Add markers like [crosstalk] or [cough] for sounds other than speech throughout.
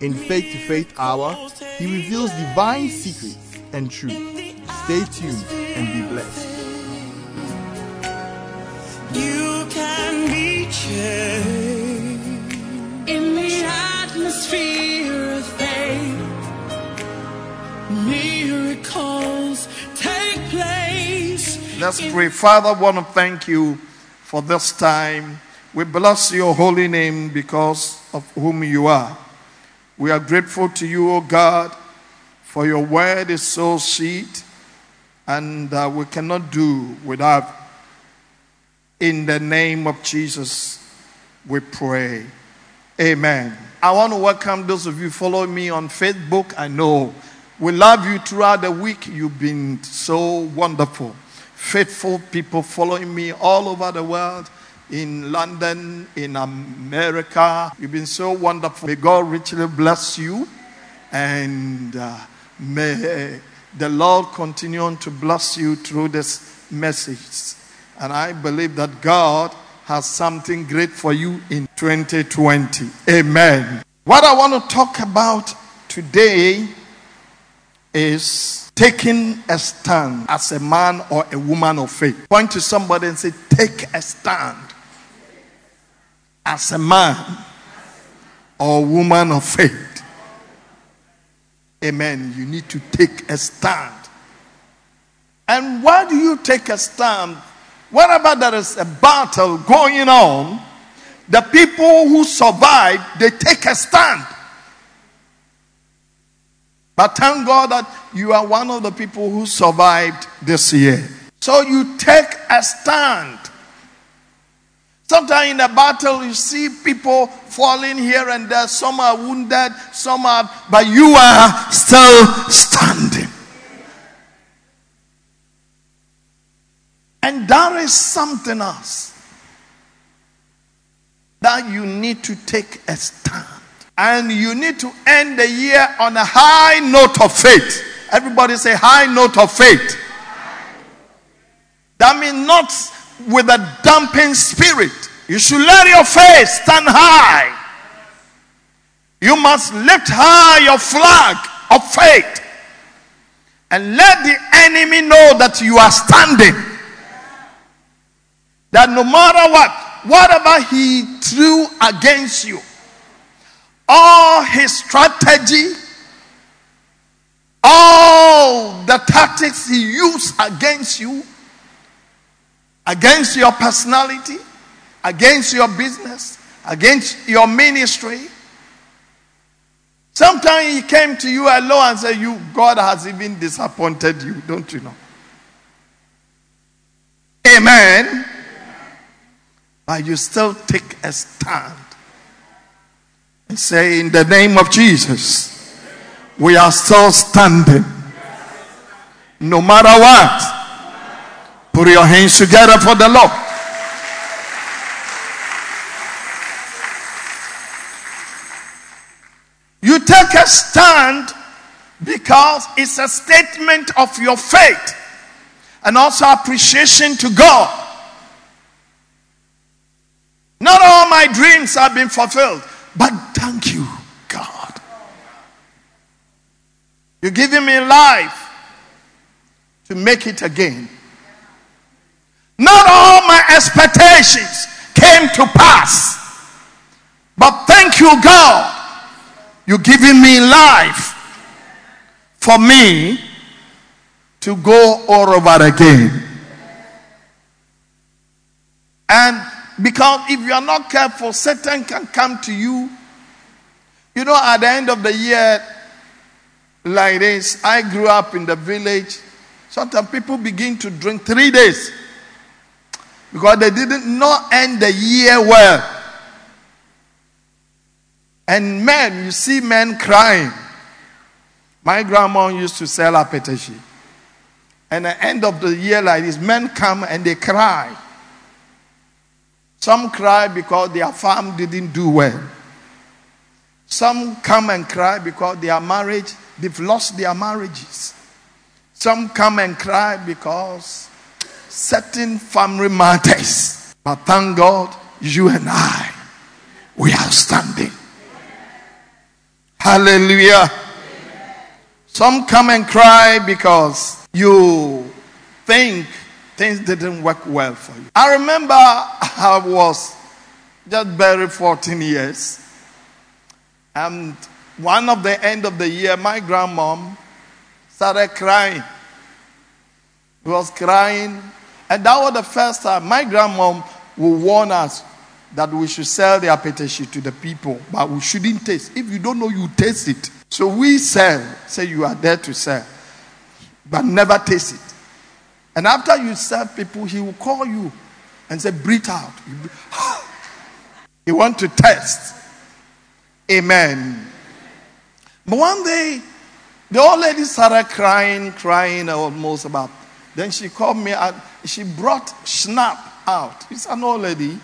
In Faith to Faith Hour, he reveals divine secrets and truth. Stay tuned and be blessed. You can be changed in the atmosphere of faith. Miracles take place. Let's pray. Father, I want to thank you for this time. We bless your holy name because of whom you are. We are grateful to you, O God, for your word is so sweet and uh, we cannot do without. In the name of Jesus, we pray. Amen. I want to welcome those of you following me on Facebook. I know we love you throughout the week. You've been so wonderful. Faithful people following me all over the world in London, in America. You've been so wonderful. May God richly bless you and uh, may the Lord continue on to bless you through this message. And I believe that God has something great for you in 2020. Amen. What I want to talk about today is taking a stand as a man or a woman of faith. Point to somebody and say, Take a stand as a man or woman of faith. Amen. You need to take a stand. And why do you take a stand? Whenever there is a battle going on, the people who survive, they take a stand. But thank God that you are one of the people who survived this year. So you take a stand. Sometimes in a battle, you see people falling here and there. Some are wounded, some are, but you are still standing. And there is something else that you need to take a stand. And you need to end the year on a high note of faith. Everybody say, high note of faith. That means not with a dumping spirit. You should let your faith stand high. You must lift high your flag of faith and let the enemy know that you are standing. That no matter what, whatever he threw against you, all his strategy, all the tactics he used against you, against your personality, against your business, against your ministry. Sometimes he came to you alone and said, You God has even disappointed you, don't you know? Amen. But you still take a stand and say, In the name of Jesus, we are still standing. No matter what, put your hands together for the Lord. You take a stand because it's a statement of your faith and also appreciation to God. Not all my dreams have been fulfilled, but thank you, God. You're giving me life to make it again. Not all my expectations came to pass, but thank you, God. You're giving me life for me to go all over again. And because if you are not careful, Satan can come to you. You know, at the end of the year, like this, I grew up in the village. Sometimes people begin to drink three days because they didn't not end the year well. And men, you see men crying. My grandma used to sell akpeteshie. And at the end of the year, like this, men come and they cry. Some cry because their farm didn't do well. Some come and cry because their marriage, they've lost their marriages. Some come and cry because certain family matters. But thank God, you and I, we are standing. Hallelujah. Some come and cry because you think things didn't work well for you. I remember I was just barely 14 years. And one of the end of the year, my grandmom started crying. He was crying. And that was the first time my grandmom would warn us that we should sell the akpeteshie to the people, but we shouldn't taste. If you don't know, you taste it. So we sell, say you are there to sell, but never taste it. And after you serve people, he will call you and say, breathe out. he [gasps] want to test. Amen. But one day, the old lady started crying, crying almost about. Then she called me and she brought snap out. It's an old lady.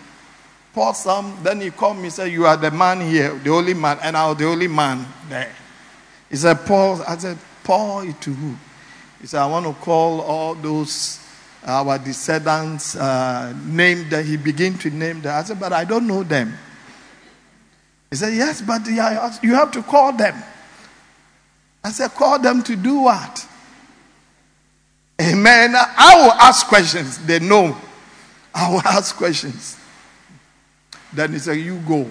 Poured some. Then he called me and said, You are the man here, the only man. And I was the only man there. He said, Paul. I said, it to who? He said, I want to call all those our descendants uh, named that he began to name them. I said, but I don't know them. He said, yes, but you have to call them. I said, call them to do what? Amen. I will ask questions. They know. I will ask questions. Then he said, you go.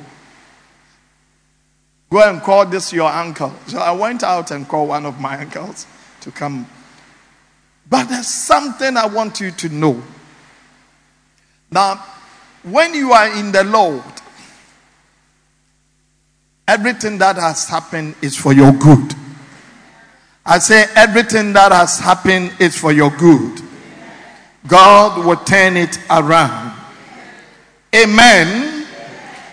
Go and call this your uncle. So I went out and called one of my uncles to come but there's something I want you to know. Now, when you are in the Lord, everything that has happened is for your good. I say everything that has happened is for your good. God will turn it around. Amen.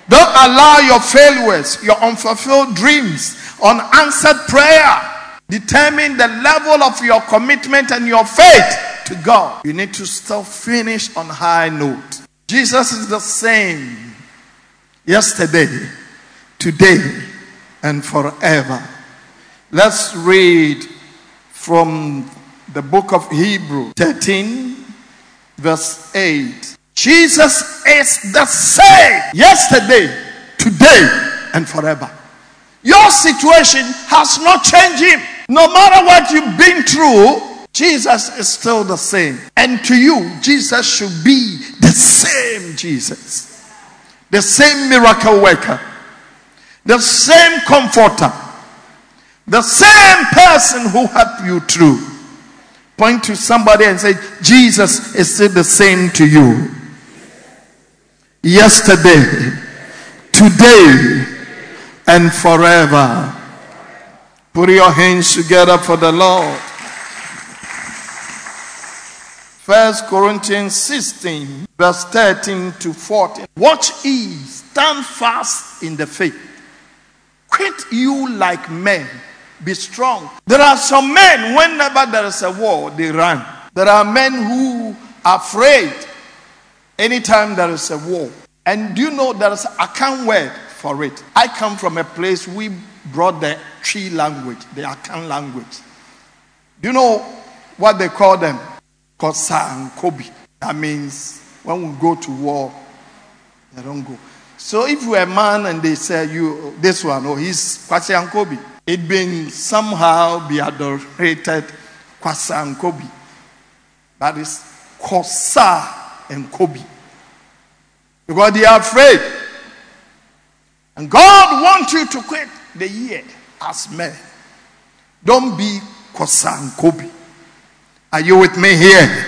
Don't allow your failures, your unfulfilled dreams, unanswered prayer determine the level of your commitment and your faith to God. You need to still finish on high note. Jesus is the same yesterday, today, and forever. Let's read from the book of Hebrew 13, verse 8. Jesus is the same yesterday, today, and forever. Your situation has not changed him. No matter what you've been through, Jesus is still the same. And to you, Jesus should be the same Jesus, the same miracle worker, the same comforter, the same person who helped you through. Point to somebody and say, Jesus is still the same to you. Yesterday, today, and forever. Put your hands together for the Lord. First Corinthians 16, verse 13 to 14. Watch ye, stand fast in the faith. Quit you like men. Be strong. There are some men, whenever there is a war, they run. There are men who are afraid anytime there is a war. And do you know there is a can word for it? I come from a place we brought the Twi language, the Akan language. Do you know what they call them? Kosa and Kobi. That means when we go to war, they don't go. So if you're a man and they say you this one, oh he's Kwasi and Kobi, it been somehow be adorated Kwasa and Kobi. That is Kosa and Kobi. Because they are afraid. And God wants you to quit the year as men. Don't be Kosan Kobe. Are you with me here?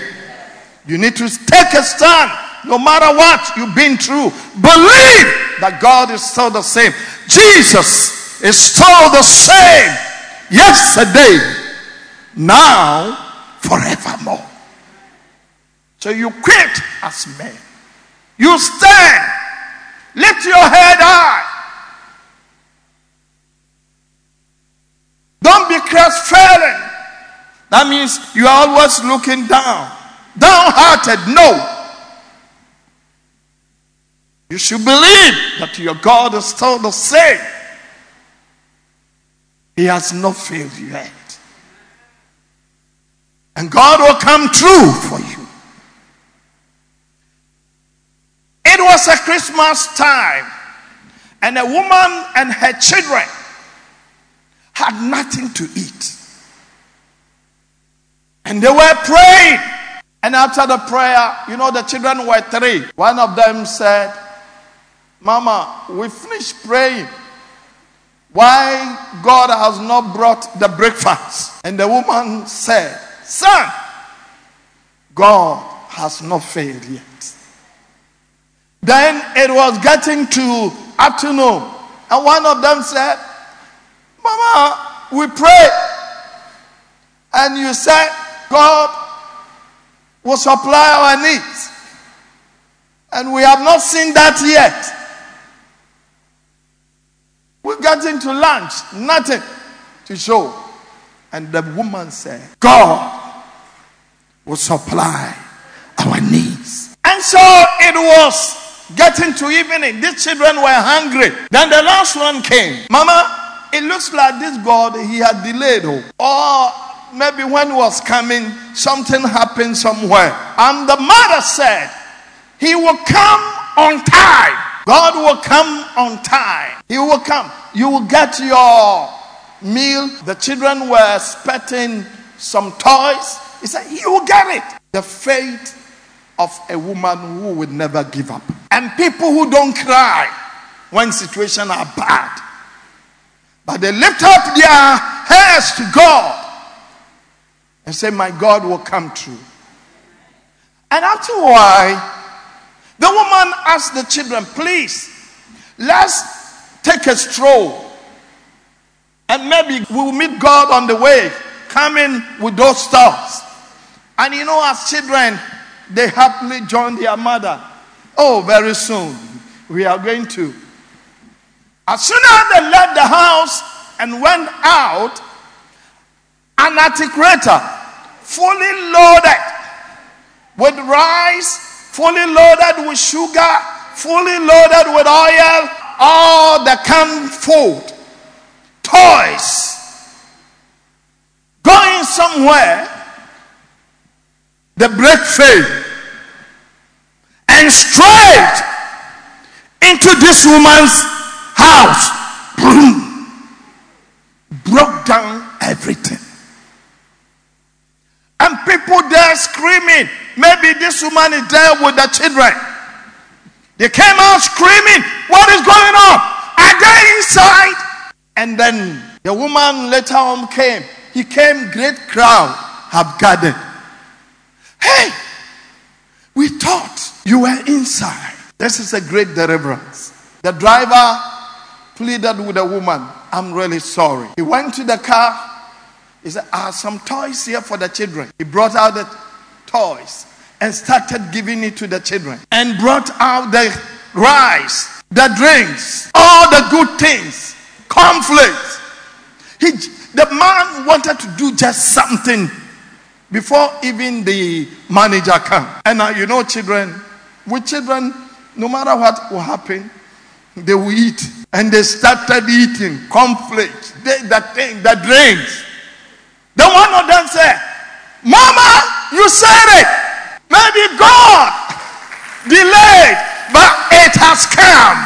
You need to take a stand no matter what you've been through. Believe that God is still the same. Jesus is still the same yesterday, now, forevermore. So you quit as men. You stand. Lift your head high. Don't be crestfallen. That means you are always looking down. Downhearted. No. You should believe that your God is still the same. He has not failed yet. And God will come true for you. It was a Christmas time, and a woman and her children had nothing to eat. And they were praying. And after the prayer, you know, the children were three. One of them said, Mama, we finished praying. Why God has not brought the breakfast? And the woman said, Son, God has not failed yet. Then it was getting to afternoon, and one of them said, Mama, we pray. And you said, God will supply our needs. And we have not seen that yet. We to lunch, nothing to show. And the woman said, God will supply our needs. And so it was getting to evening. These children were hungry. Then the last one came. Mama, it looks like this God, he had delayed. Oh. Or maybe when he was coming, something happened somewhere. And the mother said, He will come on time. God will come on time. He will come. You will get your meal. The children were expecting some toys. He said, You will get it. The faith of a woman who would never give up. And people who don't cry when situations are bad. But they lift up their hands to God and say, My God will come true. And after while, the woman asked the children, Please, let's take a stroll. And maybe we'll meet God on the way, coming with those stars. And you know, as children, they happily join their mother. Oh, very soon we are going to. As soon as they left the house and went out, an articulator fully loaded with rice, fully loaded with sugar, fully loaded with oil, all the canned food, toys, going somewhere, the brake failed. And straight into this woman's house, broke down everything. And people there screaming. Maybe this woman is there with the children. They came out screaming, What is going on? Are they inside? And then the woman later on came. He came, great crowd have gathered. Hey, we thought you were inside. This is a great deliverance. The driver pleaded with the woman, I'm really sorry. He went to the car. He said, have some toys here for the children. He brought out the toys and started giving it to the children and brought out the rice, the drinks, all the good things, conflict. He, the man wanted to do just something before even the manager came. And now you know, children, with children, no matter what will happen, they will eat. And they started eating conflict, the, thing, the drinks. Then one of them said, Mama, you said it. Maybe God delayed, but it has come.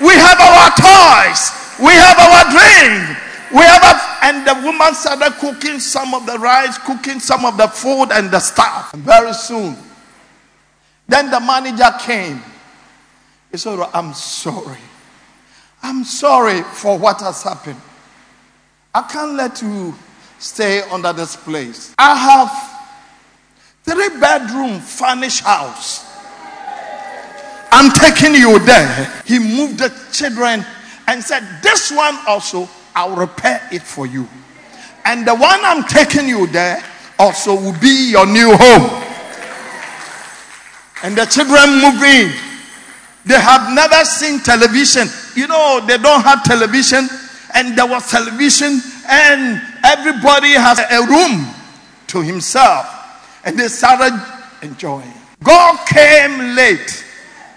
We have our toys, we have our drink, we have a, and the woman started cooking some of the rice, cooking some of the food and the stuff. And very soon, then the manager came. He said, I'm sorry. I'm sorry for what has happened. I can't let you stay under this place. I have three bedroom furnished house. I'm taking you there. He moved the children and said, This one also, I'll repair it for you. And the one I'm taking you there also will be your new home. And the children move in. They have never seen television. You know, they don't have television. And there was television, and everybody has a room to himself. And they started enjoying. God came late,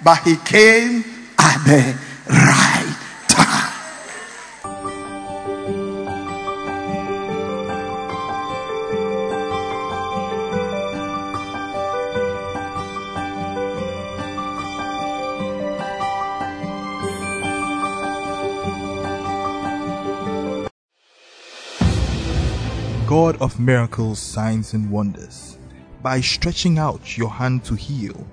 but he came at the right God of miracles, signs, and wonders, by stretching out your hand to heal,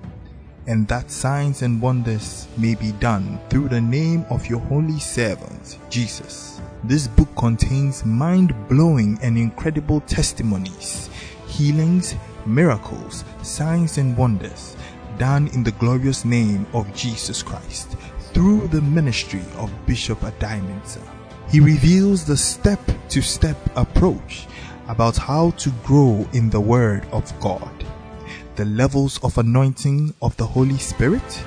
and that signs and wonders may be done through the name of your holy servant, Jesus. This book contains mind blowing and incredible testimonies, healings, miracles, signs, and wonders done in the glorious name of Jesus Christ through the ministry of Bishop Adiaminsa. He reveals the step to step approach about how to grow in the Word of God, the levels of anointing of the Holy Spirit,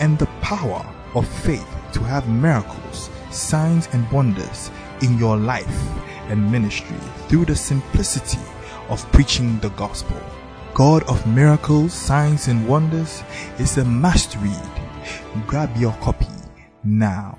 and the power of faith to have miracles, signs, and wonders in your life and ministry through the simplicity of preaching the gospel. God of miracles, signs, and wonders is a must read. Grab your copy now.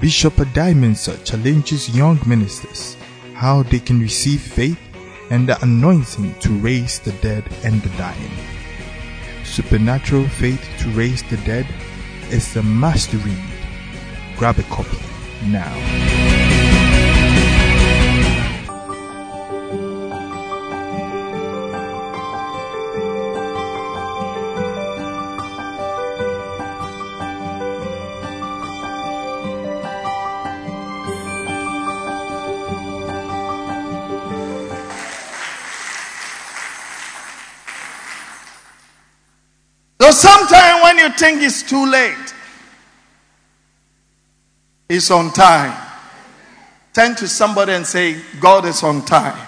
Bishop Adiaminsa challenges young ministers how they can receive faith and the anointing to raise the dead and the dying. Supernatural Faith to Raise the Dead is a must read. Grab a copy now. Sometimes when you think it's too late, it's on time. Turn to somebody and say, God is on time.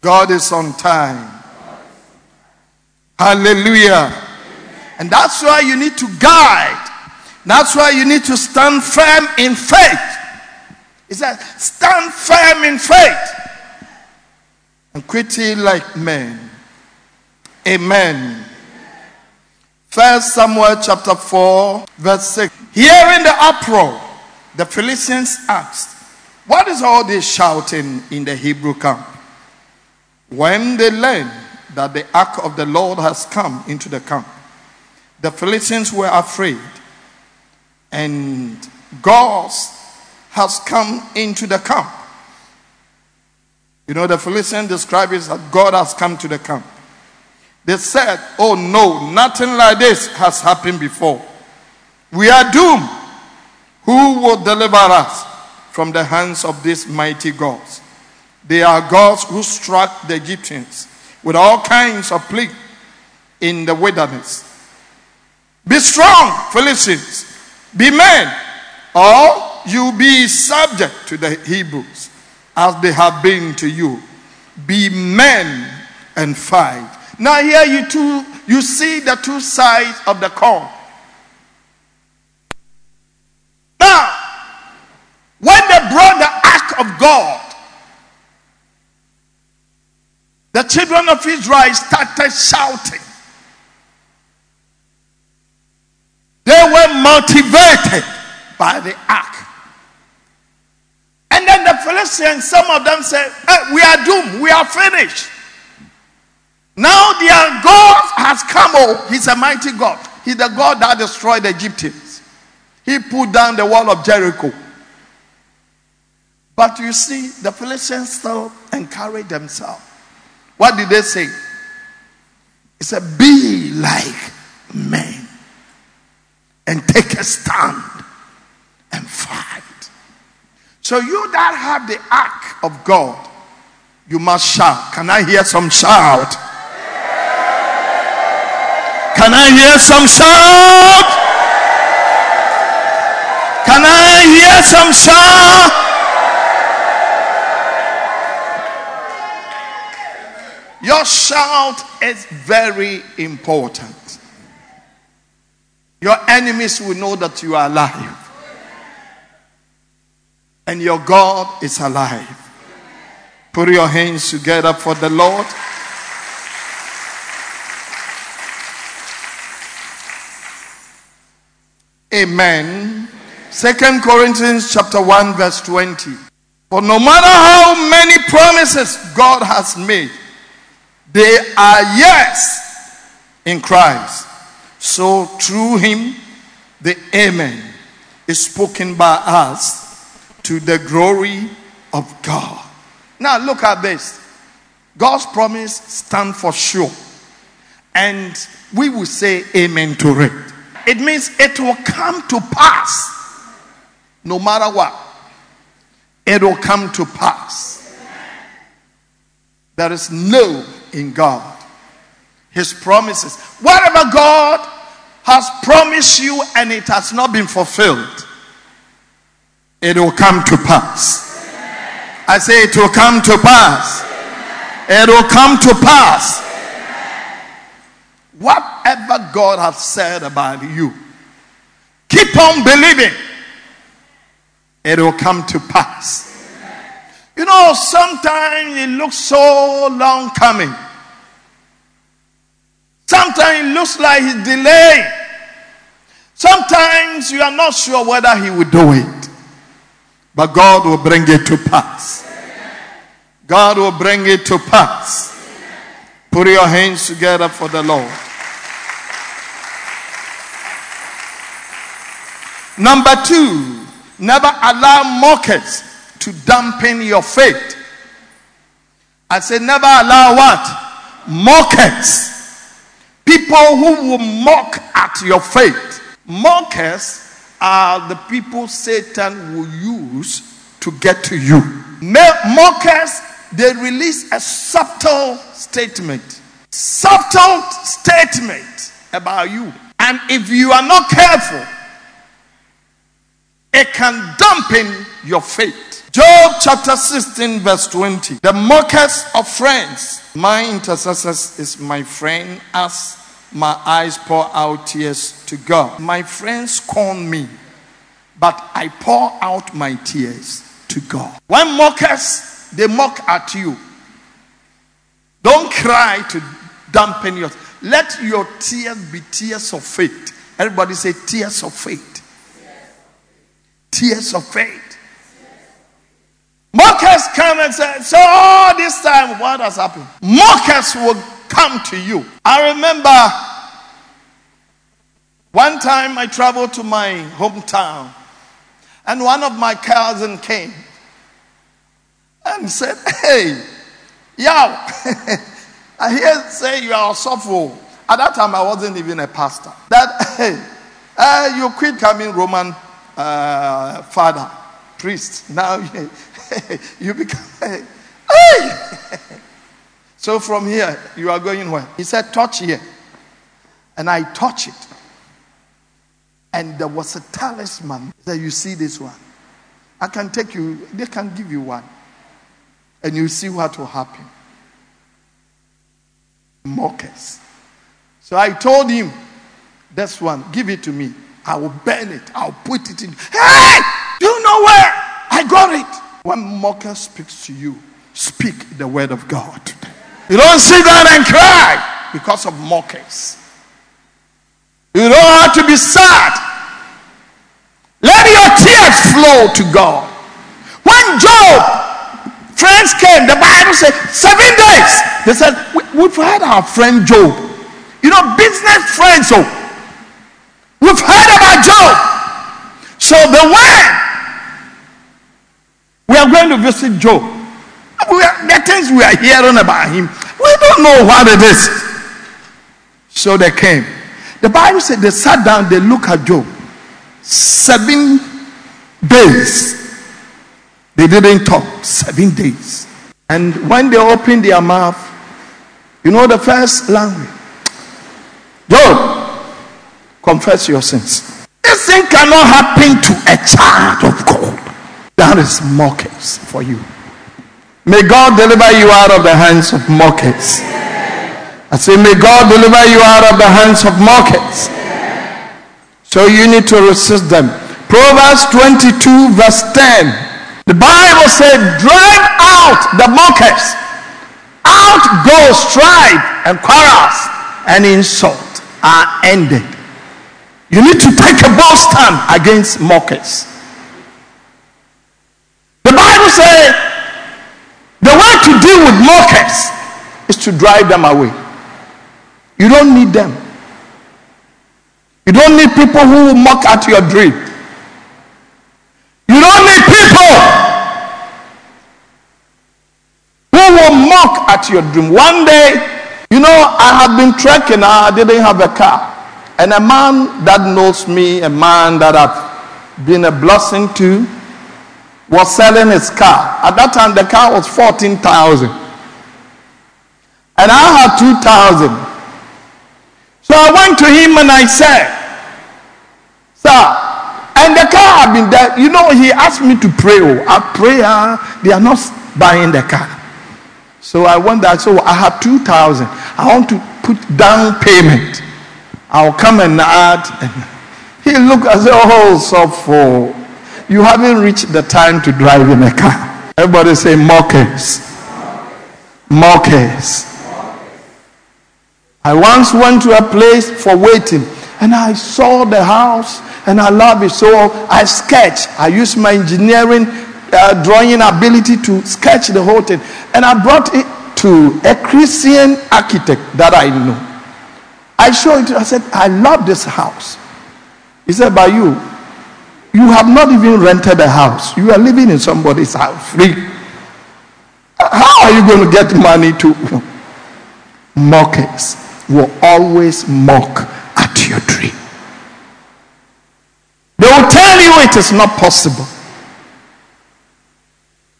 God is on time. Hallelujah. And that's why you need to guide. That's why you need to stand firm in faith. He said, stand firm in faith and quit it like men. Amen. First Samuel chapter 4, verse 6. Hearing the uproar, the Philistines asked, What is all this shouting in the Hebrew camp? When they learned that the ark of the Lord has come into the camp, the Philistines were afraid, and God has come into the camp. You know, the Philistines describe it as God has come to the camp. They said, Oh no, nothing like this has happened before. We are doomed. Who will deliver us from the hands of these mighty gods? They are gods who struck the Egyptians with all kinds of plague in the wilderness. Be strong, Philistines. Be men, or you be subject to the Hebrews as they have been to you. Be men and fight. Now here you two, you see the two sides of the coin. Now, when they brought the ark of God, the children of Israel started shouting. They were motivated by the ark. And then the Philistines, some of them said, hey, We are doomed, we are finished. Now their God has come. Oh, he's a mighty God. He's the God that destroyed the Egyptians. He put down the wall of Jericho. But you see, the Philistines still encourage themselves. What did they say? It said, Be like men. and take a stand and fight. So, you that have the ark of God, you must shout. Can I hear some shout? Can I hear some shout? Can I hear some shout? Your shout is very important. Your enemies will know that you are alive. And your God is alive. Put your hands together for the Lord. Amen. Second Corinthians chapter 1 verse 20. For no matter how many promises God has made, they are yes in Christ. So through him, the Amen is spoken by us to the glory of God. Now look at this. God's promise stand for sure. And we will say amen to it. It means it will come to pass. No matter what. It will come to pass. There is no in God. His promises. Whatever God has promised you and it has not been fulfilled, it will come to pass. I say it will come to pass. It will come to pass. Whatever God has said about you, keep on believing. It will come to pass. You know, sometimes it looks so long coming. Sometimes it looks like he's delaying. Sometimes you are not sure whether he will do it. But God will bring it to pass. God will bring it to pass. Put your hands together for the Lord. Number two, never allow mockers to dampen your faith. I said, never allow what? Mockers. People who will mock at your faith. Mockers are the people Satan will use to get to you. Mockers, they release a subtle statement. Subtle statement about you. And if you are not careful, it can dampen your faith. Job chapter 16, verse 20. The mockers of friends. My intercessors is my friend as my eyes pour out tears to God. My friends scorn me, but I pour out my tears to God. When mockers, they mock at you. Don't cry to dampen your. Let your tears be tears of faith. Everybody say tears of faith. Tears of faith. Mockers come and say, So all this time, what has happened? Mockers will come to you. I remember one time I traveled to my hometown and one of my cousins came and said, Hey, yo, [laughs] I hear say you are sophomore. At that time, I wasn't even a pastor. That, [laughs] hey, uh, you quit coming Roman uh, father, priest. Now [laughs] you become, hey. so from here, you are going where? He said, touch here. And I touch it. And there was a talisman that you see this one. I can take you, they can give you one. And you see what will happen. Mockers. So I told him, this one, give it to me. I will burn it. I'll put it in. Hey! Do you know where I got it? When mocker speaks to you, speak the word of God. You don't sit down and cry because of mockers. You don't have to be sad. Let your tears flow to God. When Job, friends came, the Bible said seven days. They said, We've had our friend Job. You know, business friends, so we've heard about Job. So the way we are going to visit Job. We are, the things we are hearing about him, we don't know what it is. So they came. The Bible said they sat down, they look at Job. Seven days. They didn't talk. Seven days. And when they opened their mouth, you know the first language. Job, confess your sins. This thing cannot happen to a child of God. That is mockers for you. May God deliver you out of the hands of mockers. I say, may God deliver you out of the hands of mockers. So you need to resist them. Proverbs 22, verse 10. The Bible said, drive out the mockers. Out go strife and quarrels and insult are ended. You need to take a bold stand against mockers. The Bible says the way to deal with mockers is to drive them away. You don't need them. You don't need people who will mock at your dream. You don't need people who will mock at your dream. One day, you know, I have been trekking, I didn't have a car. And a man that knows me, a man that I've been a blessing to, was selling his car. At that time, the car was 14,000. And I had 2,000. So I went to him and I said, Sir, and the car had been there. You know, he asked me to pray. Oh, I pray, uh, they are not buying the car. So I went there. So I have 2,000. I want to put down payment. I'll come and add. [laughs] He looked and said, Oh, so for you haven't reached the time to drive in a car. Everybody say mockers. Mockers. I once went to a place for waiting and I saw the house and I love it. So I sketch. I use my engineering uh, drawing ability to sketch the whole thing. And I brought it to a Christian architect that I know. I showed it. I said, I love this house. He said, by you, you have not even rented a house. You are living in somebody's house free. How are you going to get money to [laughs] mockers? Will always mock at your dream. They will tell you it is not possible.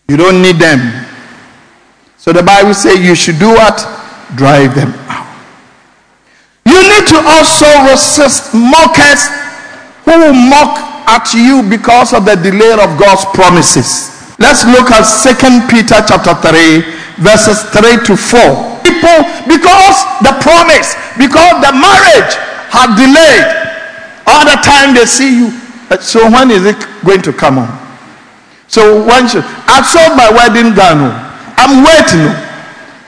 You don't need them. So the Bible says you should do what? Drive them out. To also resist mockers who mock at you because of the delay of God's promises. Let's look at Second Peter chapter 3, verses 3 to 4. People, because the promise, because the marriage had delayed, all the time they see you. Uh, so when is it going to come on? So when you, I sold my wedding gown. I'm waiting.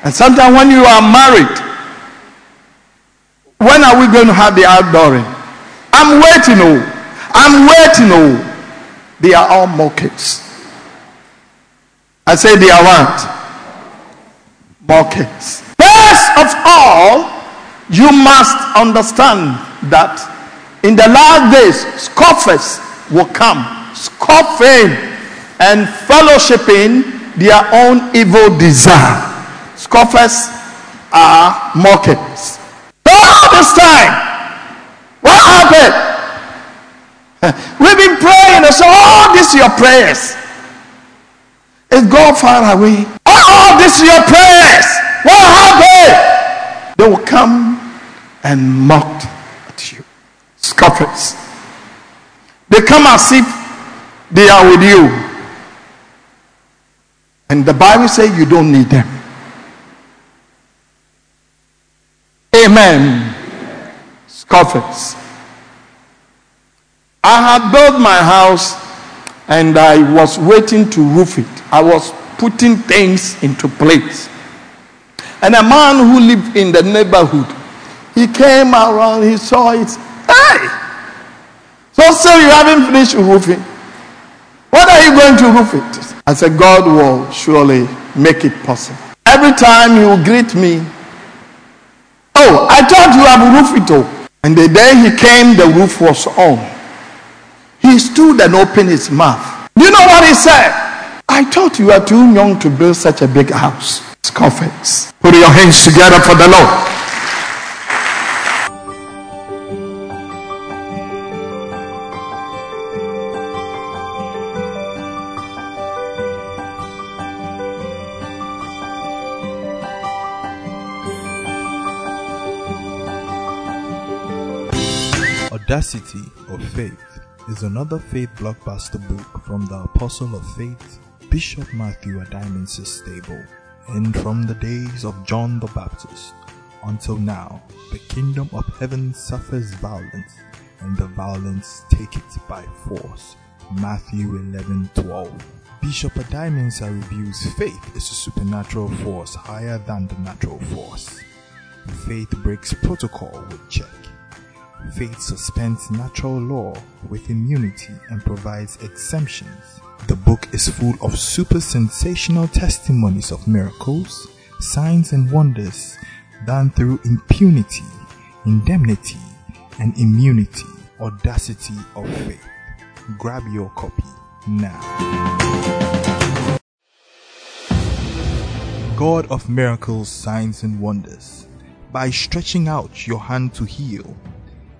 And sometimes when you are married, when are we going to have the outdooring? I'm waiting. Oh, I'm waiting. Oh, they are all mockers. I say they are what? Mockers. First of all, you must understand that in the last days, scoffers will come, scoffing and fellowshipping their own evil desire. Scoffers are mockers. All this time, what happened? [laughs] We've been praying, and so all this your prayers. Is God far away? All this your prayers. What happened? They will come and mock at you. Scoffers. They come as if they are with you. And the Bible says you don't need them. Amen. Scoffers. I had built my house and I was waiting to roof it. I was putting things into place. And a man who lived in the neighborhood, he came around, he saw it. Hey! So still you haven't finished roofing. What are you going to roof it? I said, God will surely make it possible. Every time will greet me, Oh, I thought you have roofed it all. And the day he came, the roof was on. He stood and opened his mouth. Do you know what he said? I thought you were too young to build such a big house. Scoffers. Put your hands together for the Lord. Is another faith blockbuster book from the Apostle of Faith, Bishop Matthew Addae-Mensah's stable. And from the days of John the Baptist until now, the kingdom of heaven suffers violence, and the violence take it by force. Matthew 11:12. Bishop Addae-Mensah reviews faith is a supernatural force higher than the natural force. Faith breaks protocol with check. Faith suspends natural law with immunity and provides exemptions. The book is full of super sensational testimonies of miracles, signs, and wonders done through impunity, indemnity, and immunity, audacity of faith. Grab your copy now. God of miracles, signs, and wonders, by stretching out your hand to heal,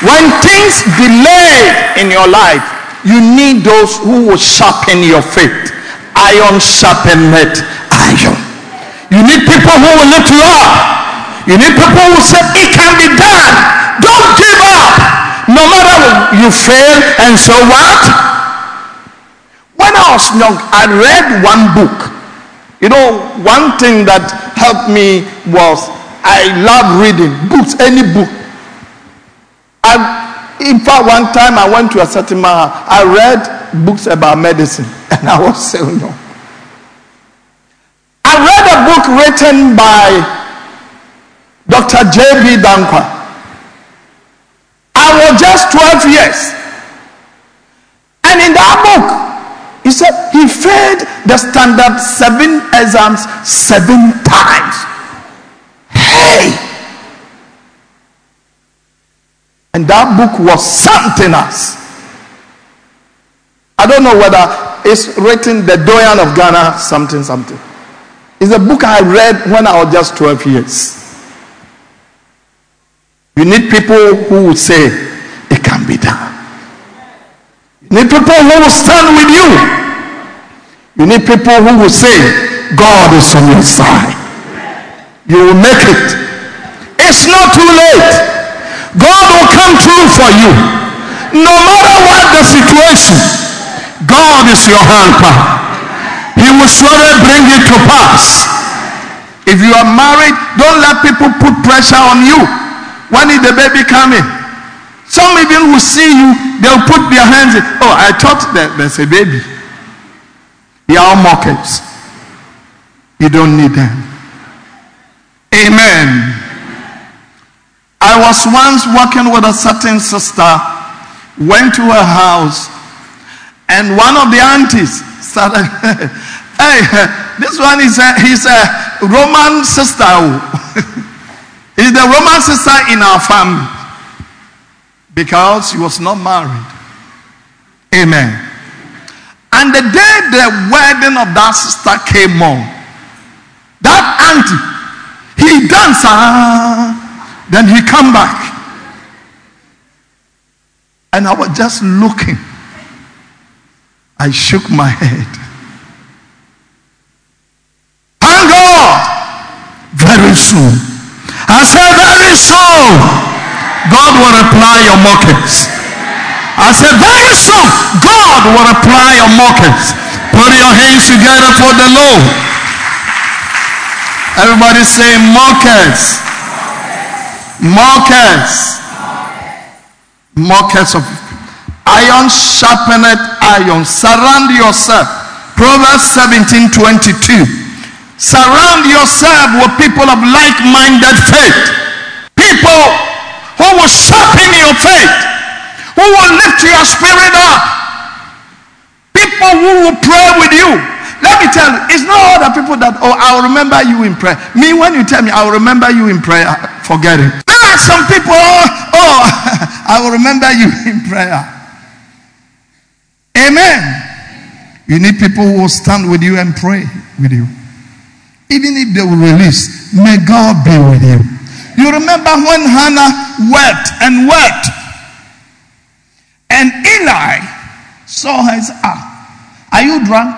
When things delay in your life, you need those who will sharpen your faith. Iron sharpened iron. You need people who will lift you up. You need people who say it can be done. Don't give up. No matter you fail and so what? When I was young, I read one book. You know, one thing that helped me was I love reading books, any book. I, in fact, one time I went to a certain man, I read books about medicine, [laughs] and I was saying no. I read a book written by Dr. J.B. Danquah. I was just 12 years. And in that book, he said he failed the standard seven exams seven times. Hey! And that book was something else. I don't know whether it's written the Doyen of Ghana, something, something. It's a book I read when I was just 12 years. You need people who will say, it can be done. You need people who will stand with you. You need people who will say, God is on your side. You will make it. It's not too late. God will come through for you. No matter what the situation, God is your helper. He will surely bring it to pass. If you are married, don't let people put pressure on you. When is the baby coming? Some even will see you, they'll put their hands in. Oh, I thought that there's a baby. They are mockers. You don't need them. Amen. I was once working with a certain sister, went to her house, and one of the aunties started, [laughs] hey, this one is a, he's a Roman sister. [laughs] he's the Roman sister in our family because she was not married. Amen. And the day the wedding of that sister came on, that auntie, he danced. Ah, then he come back. And I was just looking. I shook my head. Thank God. Very soon. I said very soon. God will reply your mockings. I said, very soon, God will reply your mockers. Put your hands together for the Lord. Everybody say, mockers. Mockers. Mockers of iron sharpened iron. Surround yourself. Proverbs 17 22. Surround yourself with people of like minded faith. People who will sharpen your faith who will lift your spirit up. People who will pray with you. Let me tell you, it's not the people that, oh, I'll remember you in prayer. Me, when you tell me, I'll remember you in prayer, forget it. Some people, oh, oh [laughs] I will remember you [laughs] in prayer. Amen. You need people who will stand with you and pray with you. Even if they will release, may God be with you. You remember when Hannah wept and wept and Eli saw her and said, Ah, are you drunk?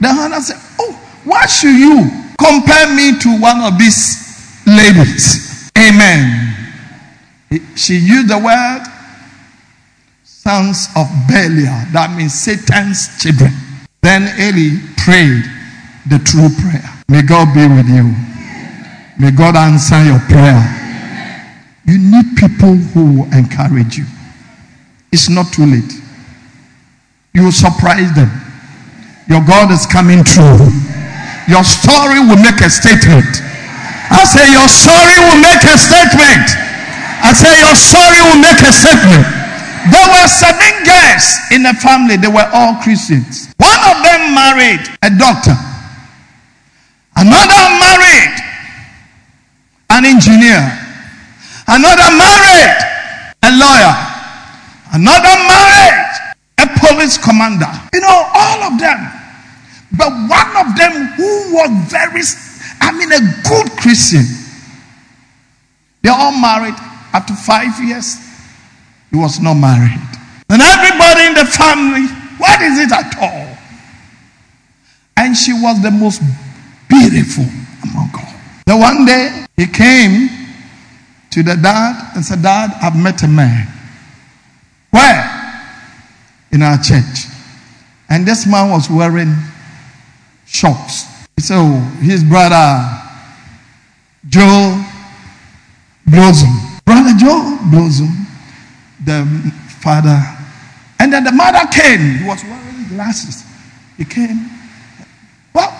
Then Hannah said, Oh, why should you compare me to one of these ladies? Amen. She used the word sons of Belial. That means Satan's children. Then Eli prayed the true prayer. May God be with you. May God answer your prayer. You need people who will encourage you. It's not too late. You will surprise them. Your God is coming true. Your story will make a statement. I say, Your story will make a statement. I say, Your story will make a statement. There were seven girls in the family, they were all Christians. One of them married a doctor, another married an engineer, another married a lawyer. Another married a police commander. You know, all of them. But one of them who was very, I mean, a good Christian. They all married after five years. He was not married. And everybody in the family, what is it at all? And she was the most beautiful among all. The one day he came to the dad and said, Dad, I've met a man. Where? In our church. And this man was wearing shorts. He said, Oh, his brother Joe Blossom. Brother Joe Blossom, the father. And then the mother came. He was wearing glasses. He came. What?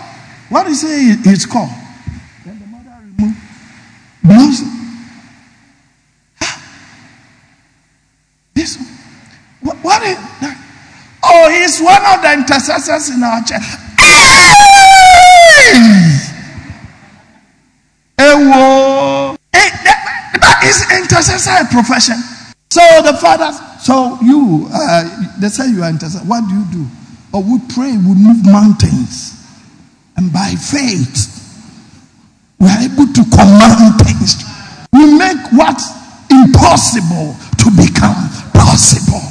What is it? His call. Then the mother removed Blossom. This one. What, what is that? Oh, he's one of the intercessors in our church. Hey! Hey, that is intercessor profession. So the fathers, so you, uh, they say you are intercessor. What do you do? Oh, we pray, we move mountains. And by faith, we are able to command things. We make what impossible to become possible.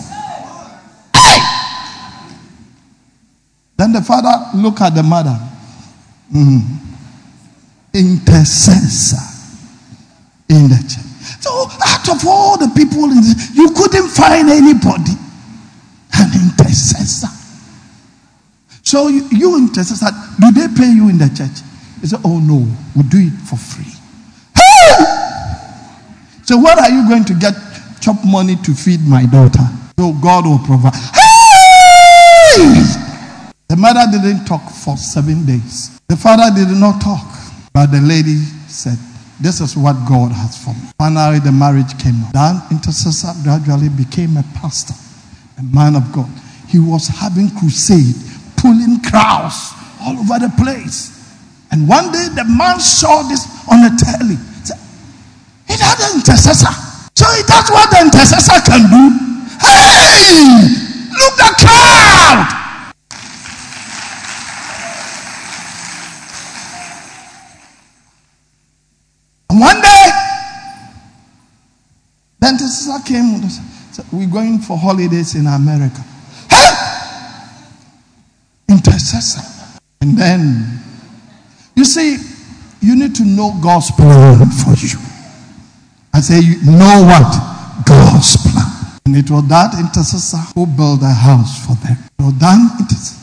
Then the father look at the mother. Mm. Intercessor in the church. Out of all the people in the, you couldn't find anybody. An intercessor. So you, you intercessor, do they pay you in the church? They said, oh no, we do it for free. Hey! So what are you going to get chop money to feed my daughter? So God will provide. Hey! The mother didn't talk for seven days. The father did not talk. But the lady said, This is what God has for me. Finally, the marriage came. That intercessor gradually became a pastor, a man of God. He was having crusade, pulling crowds all over the place. And one day the man saw this on the telly. Said, he had an intercessor. So that's what the intercessor can do. Hey, look the crowd. One day, then the sister came and said, We're going for holidays in America. Intercessor. And then, you see, you need to know God's plan for you. I say, you know what? God's plan. And it was that intercessor who built a house for them. It was that intercessor.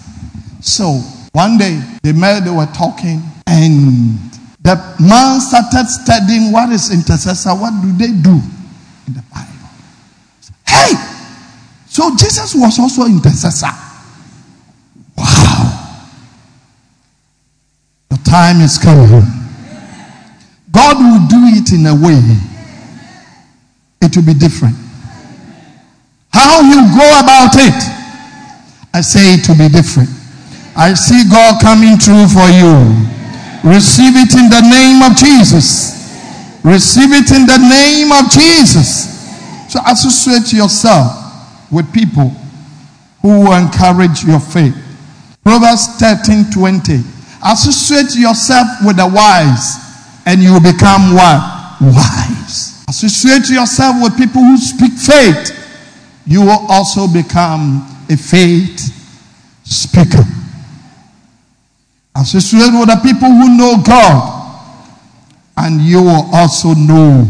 So one day they met, they were talking, and the man started studying what is intercessor, what do they do in the Bible. Hey! So Jesus was also intercessor. Wow. The time is coming. God will do it in a way. It will be different. How you go about it, I say it will be different. I see God coming through for you. Receive it in the name of Jesus. Receive it in the name of Jesus. So associate yourself with people who will encourage your faith. Proverbs 13 20. Associate yourself with the wise and you will become what? Wise. Associate yourself with people who speak faith. You will also become a faith speaker. Associate with the people who know God, and you will also know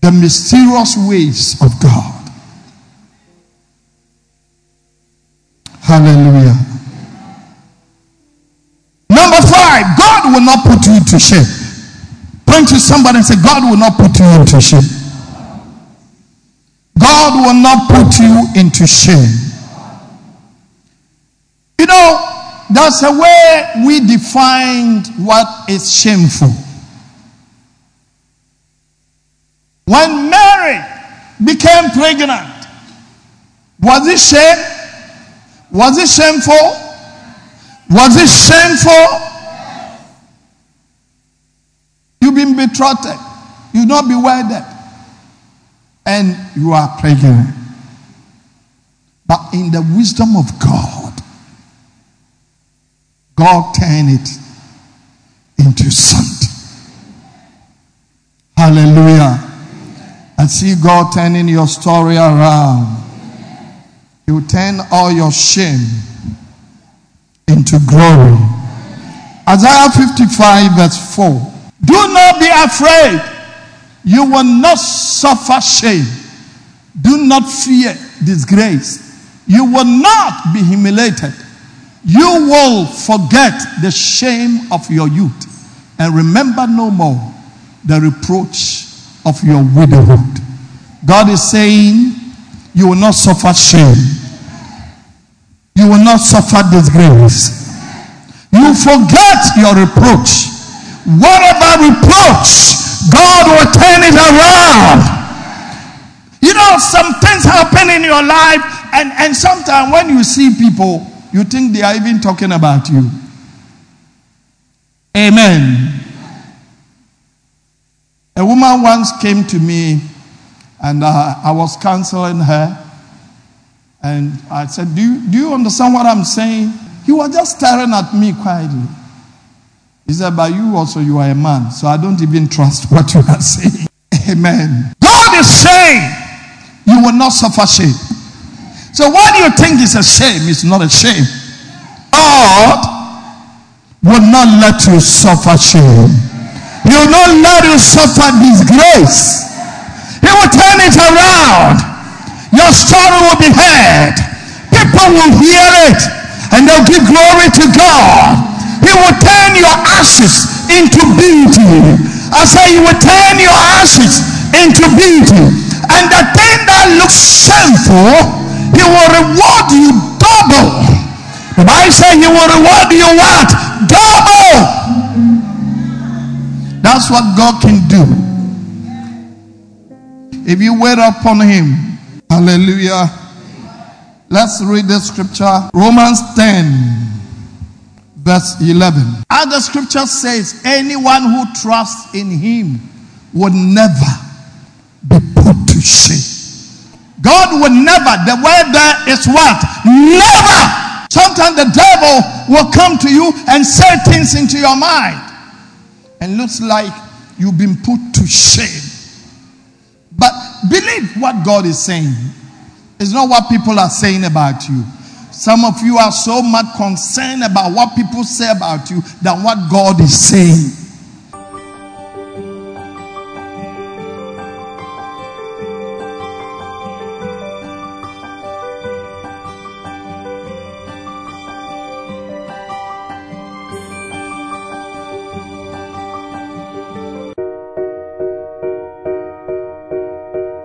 the mysterious ways of God. Hallelujah. Number five, God will not put you to shame. Point to somebody and say, God will not put you into shame. God will not put you into shame. You know, there's a way we defined what is shameful. When Mary became pregnant, was it shame? Was it shameful? Was it shameful? You've been betrothed. You've not been wedded. And you are pregnant. But in the wisdom of God, God turned it into something. Hallelujah. I see God turning your story around. He will turn all your shame into glory. Isaiah 55, verse 4. Do not be afraid. You will not suffer shame. Do not fear disgrace. You will not be humiliated you will forget the shame of your youth and remember no more the reproach of your widowhood. God is saying, You will not suffer shame, you will not suffer disgrace. You forget your reproach. Whatever reproach, God will turn it around. You know, some things happen in your life, and, and sometimes when you see people you think they are even talking about you. Amen. A woman once came to me and uh, I was counseling her. And I said, do you, do you understand what I'm saying? He was just staring at me quietly. He said, But you also, you are a man, so I don't even trust what you are saying. [laughs] Amen. God is saying, You will not suffer shame. So what you think is a shame is not a shame. God will not let you suffer shame. He will not let you suffer disgrace. He will turn it around. Your story will be heard. People will hear it and they'll give glory to God. He will turn your ashes into beauty. I say he will turn your ashes into beauty. And the thing that looks shameful he will reward you double. The Bible says He will reward you what? Double. That's what God can do. If you wait upon Him. Hallelujah. Let's read the scripture. Romans 10, verse 11. As the scripture says, anyone who trusts in Him would never be put to shame. God will never, the word there is what? Never. Sometimes the devil will come to you and say things into your mind. And looks like you've been put to shame. But believe what God is saying. It's not what people are saying about you. Some of you are so much concerned about what people say about you than what God is saying.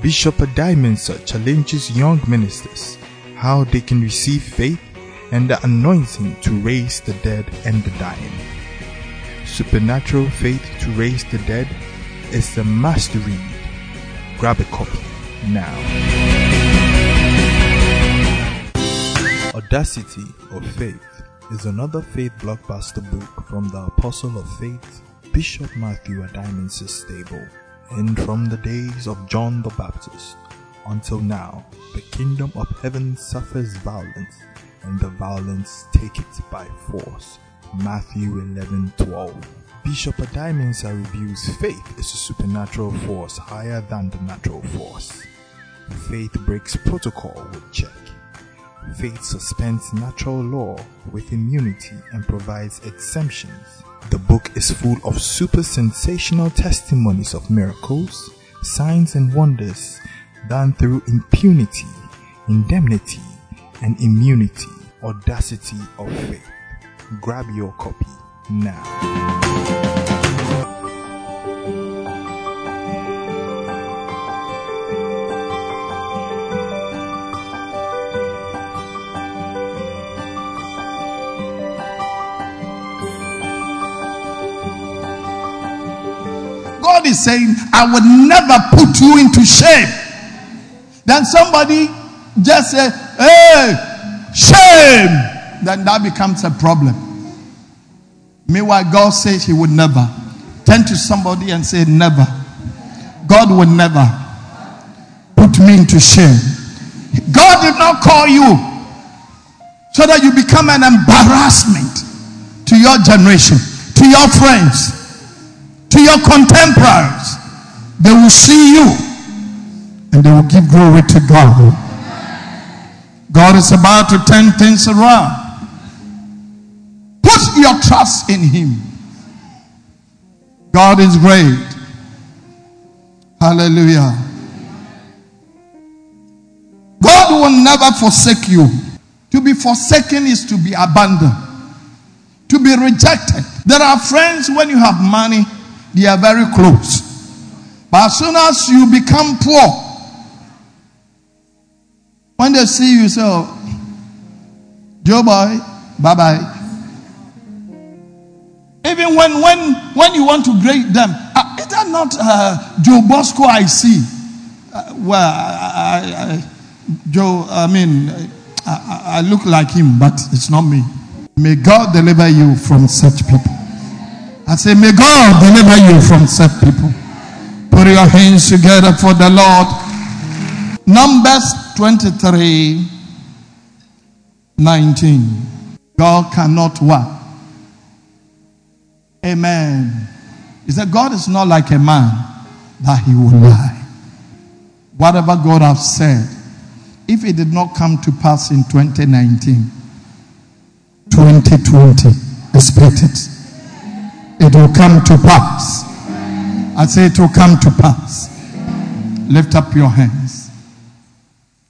Bishop Addae-Mensah challenges young ministers how they can receive faith and the anointing to raise the dead and the dying. Supernatural Faith to Raise the Dead is the must read. Grab a copy now. Audacity of Faith is another faith blockbuster book from the Apostle of Faith, Bishop Matthew Addae-Mensah's stable. And from the days of John the Baptist until now, the kingdom of heaven suffers violence, and the violence take it by force. Matthew 11:12. Bishop Addae-Mensah reviews faith is a supernatural force higher than the natural force. Faith breaks protocol with check. Faith suspends natural law with immunity and provides exemptions. The book is full of super sensational testimonies of miracles, signs, and wonders done through impunity, indemnity, and immunity, audacity of faith. Grab your copy now. God is saying, I would never put you into shame. Then somebody just say, hey, shame. Then that becomes a problem. Meanwhile, God says He would never. Turn to somebody and say, never. God would never put me into shame. God did not call you so that you become an embarrassment to your generation, to your friends, your contemporaries. They will see you and they will give glory to God. God is about to turn things around. Put your trust in Him. God is great. Hallelujah. God will never forsake you. To be forsaken is to be abandoned, to be rejected. There are friends when you have money, they are very close. But as soon as you become poor, when they see you, say, oh, Joe boy, bye bye. Even when when when you want to grade them, uh, is that not uh, Joe Bosco I see? Uh, well, I, I, Joe, I mean, I, I look like him, but it's not me. May God deliver you from such people. I say, may God deliver you from such people. Put your hands together for the Lord. Numbers 23 19. God cannot what? Amen. He said, God is not like a man that he will lie. Whatever God has said, if it did not come to pass in 2019, 2020, expect it. It will come to pass. I say it will come to pass. Lift up your hands.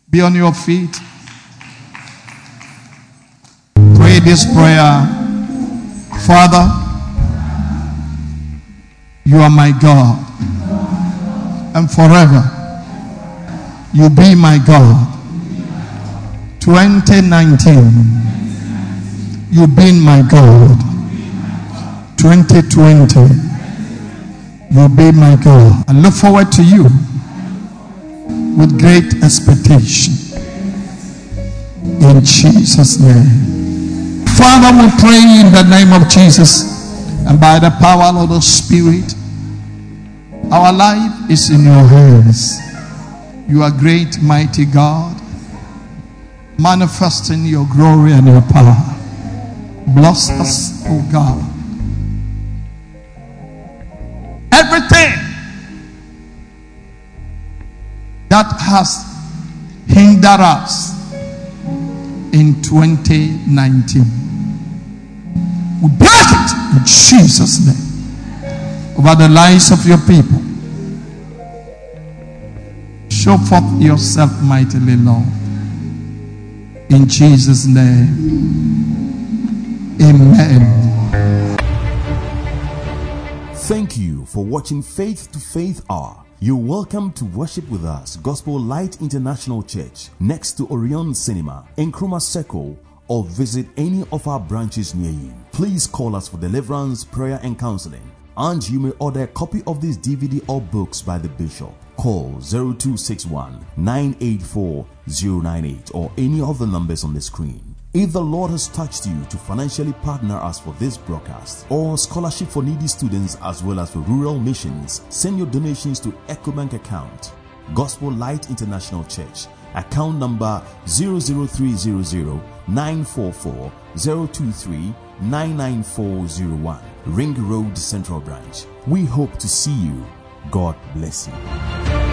Be on your feet. Pray this prayer. Father, you are my God. And forever, you be my God. 2019, you been my God. 2020, you be my God. I look forward to you with great expectation. In Jesus' name. Father, we pray in the name of Jesus and by the power of the Spirit. Our life is in your hands. You are great, mighty God, manifesting your glory and your power. Bless us, oh God. Everything that has hindered us in 2019. We break it in Jesus' name over the lives of your people. Show forth yourself mightily, Lord. In Jesus' name. Amen. Thank you for watching Faith to Faith R. You're welcome to worship with us, Gospel Light International Church, next to Orion Cinema, in Nkrumah Circle, or visit any of our branches near you. Please call us for deliverance, prayer, and counseling. And you may order a copy of this DVD or books by the Bishop. Call 0261 984 098 or any of the numbers on the screen. If the Lord has touched you to financially partner us for this broadcast or scholarship for needy students as well as for rural missions, send your donations to EcoBank account, Gospel Light International Church, account number 00300 944 023 99401, Ring Road Central Branch. We hope to see you. God bless you.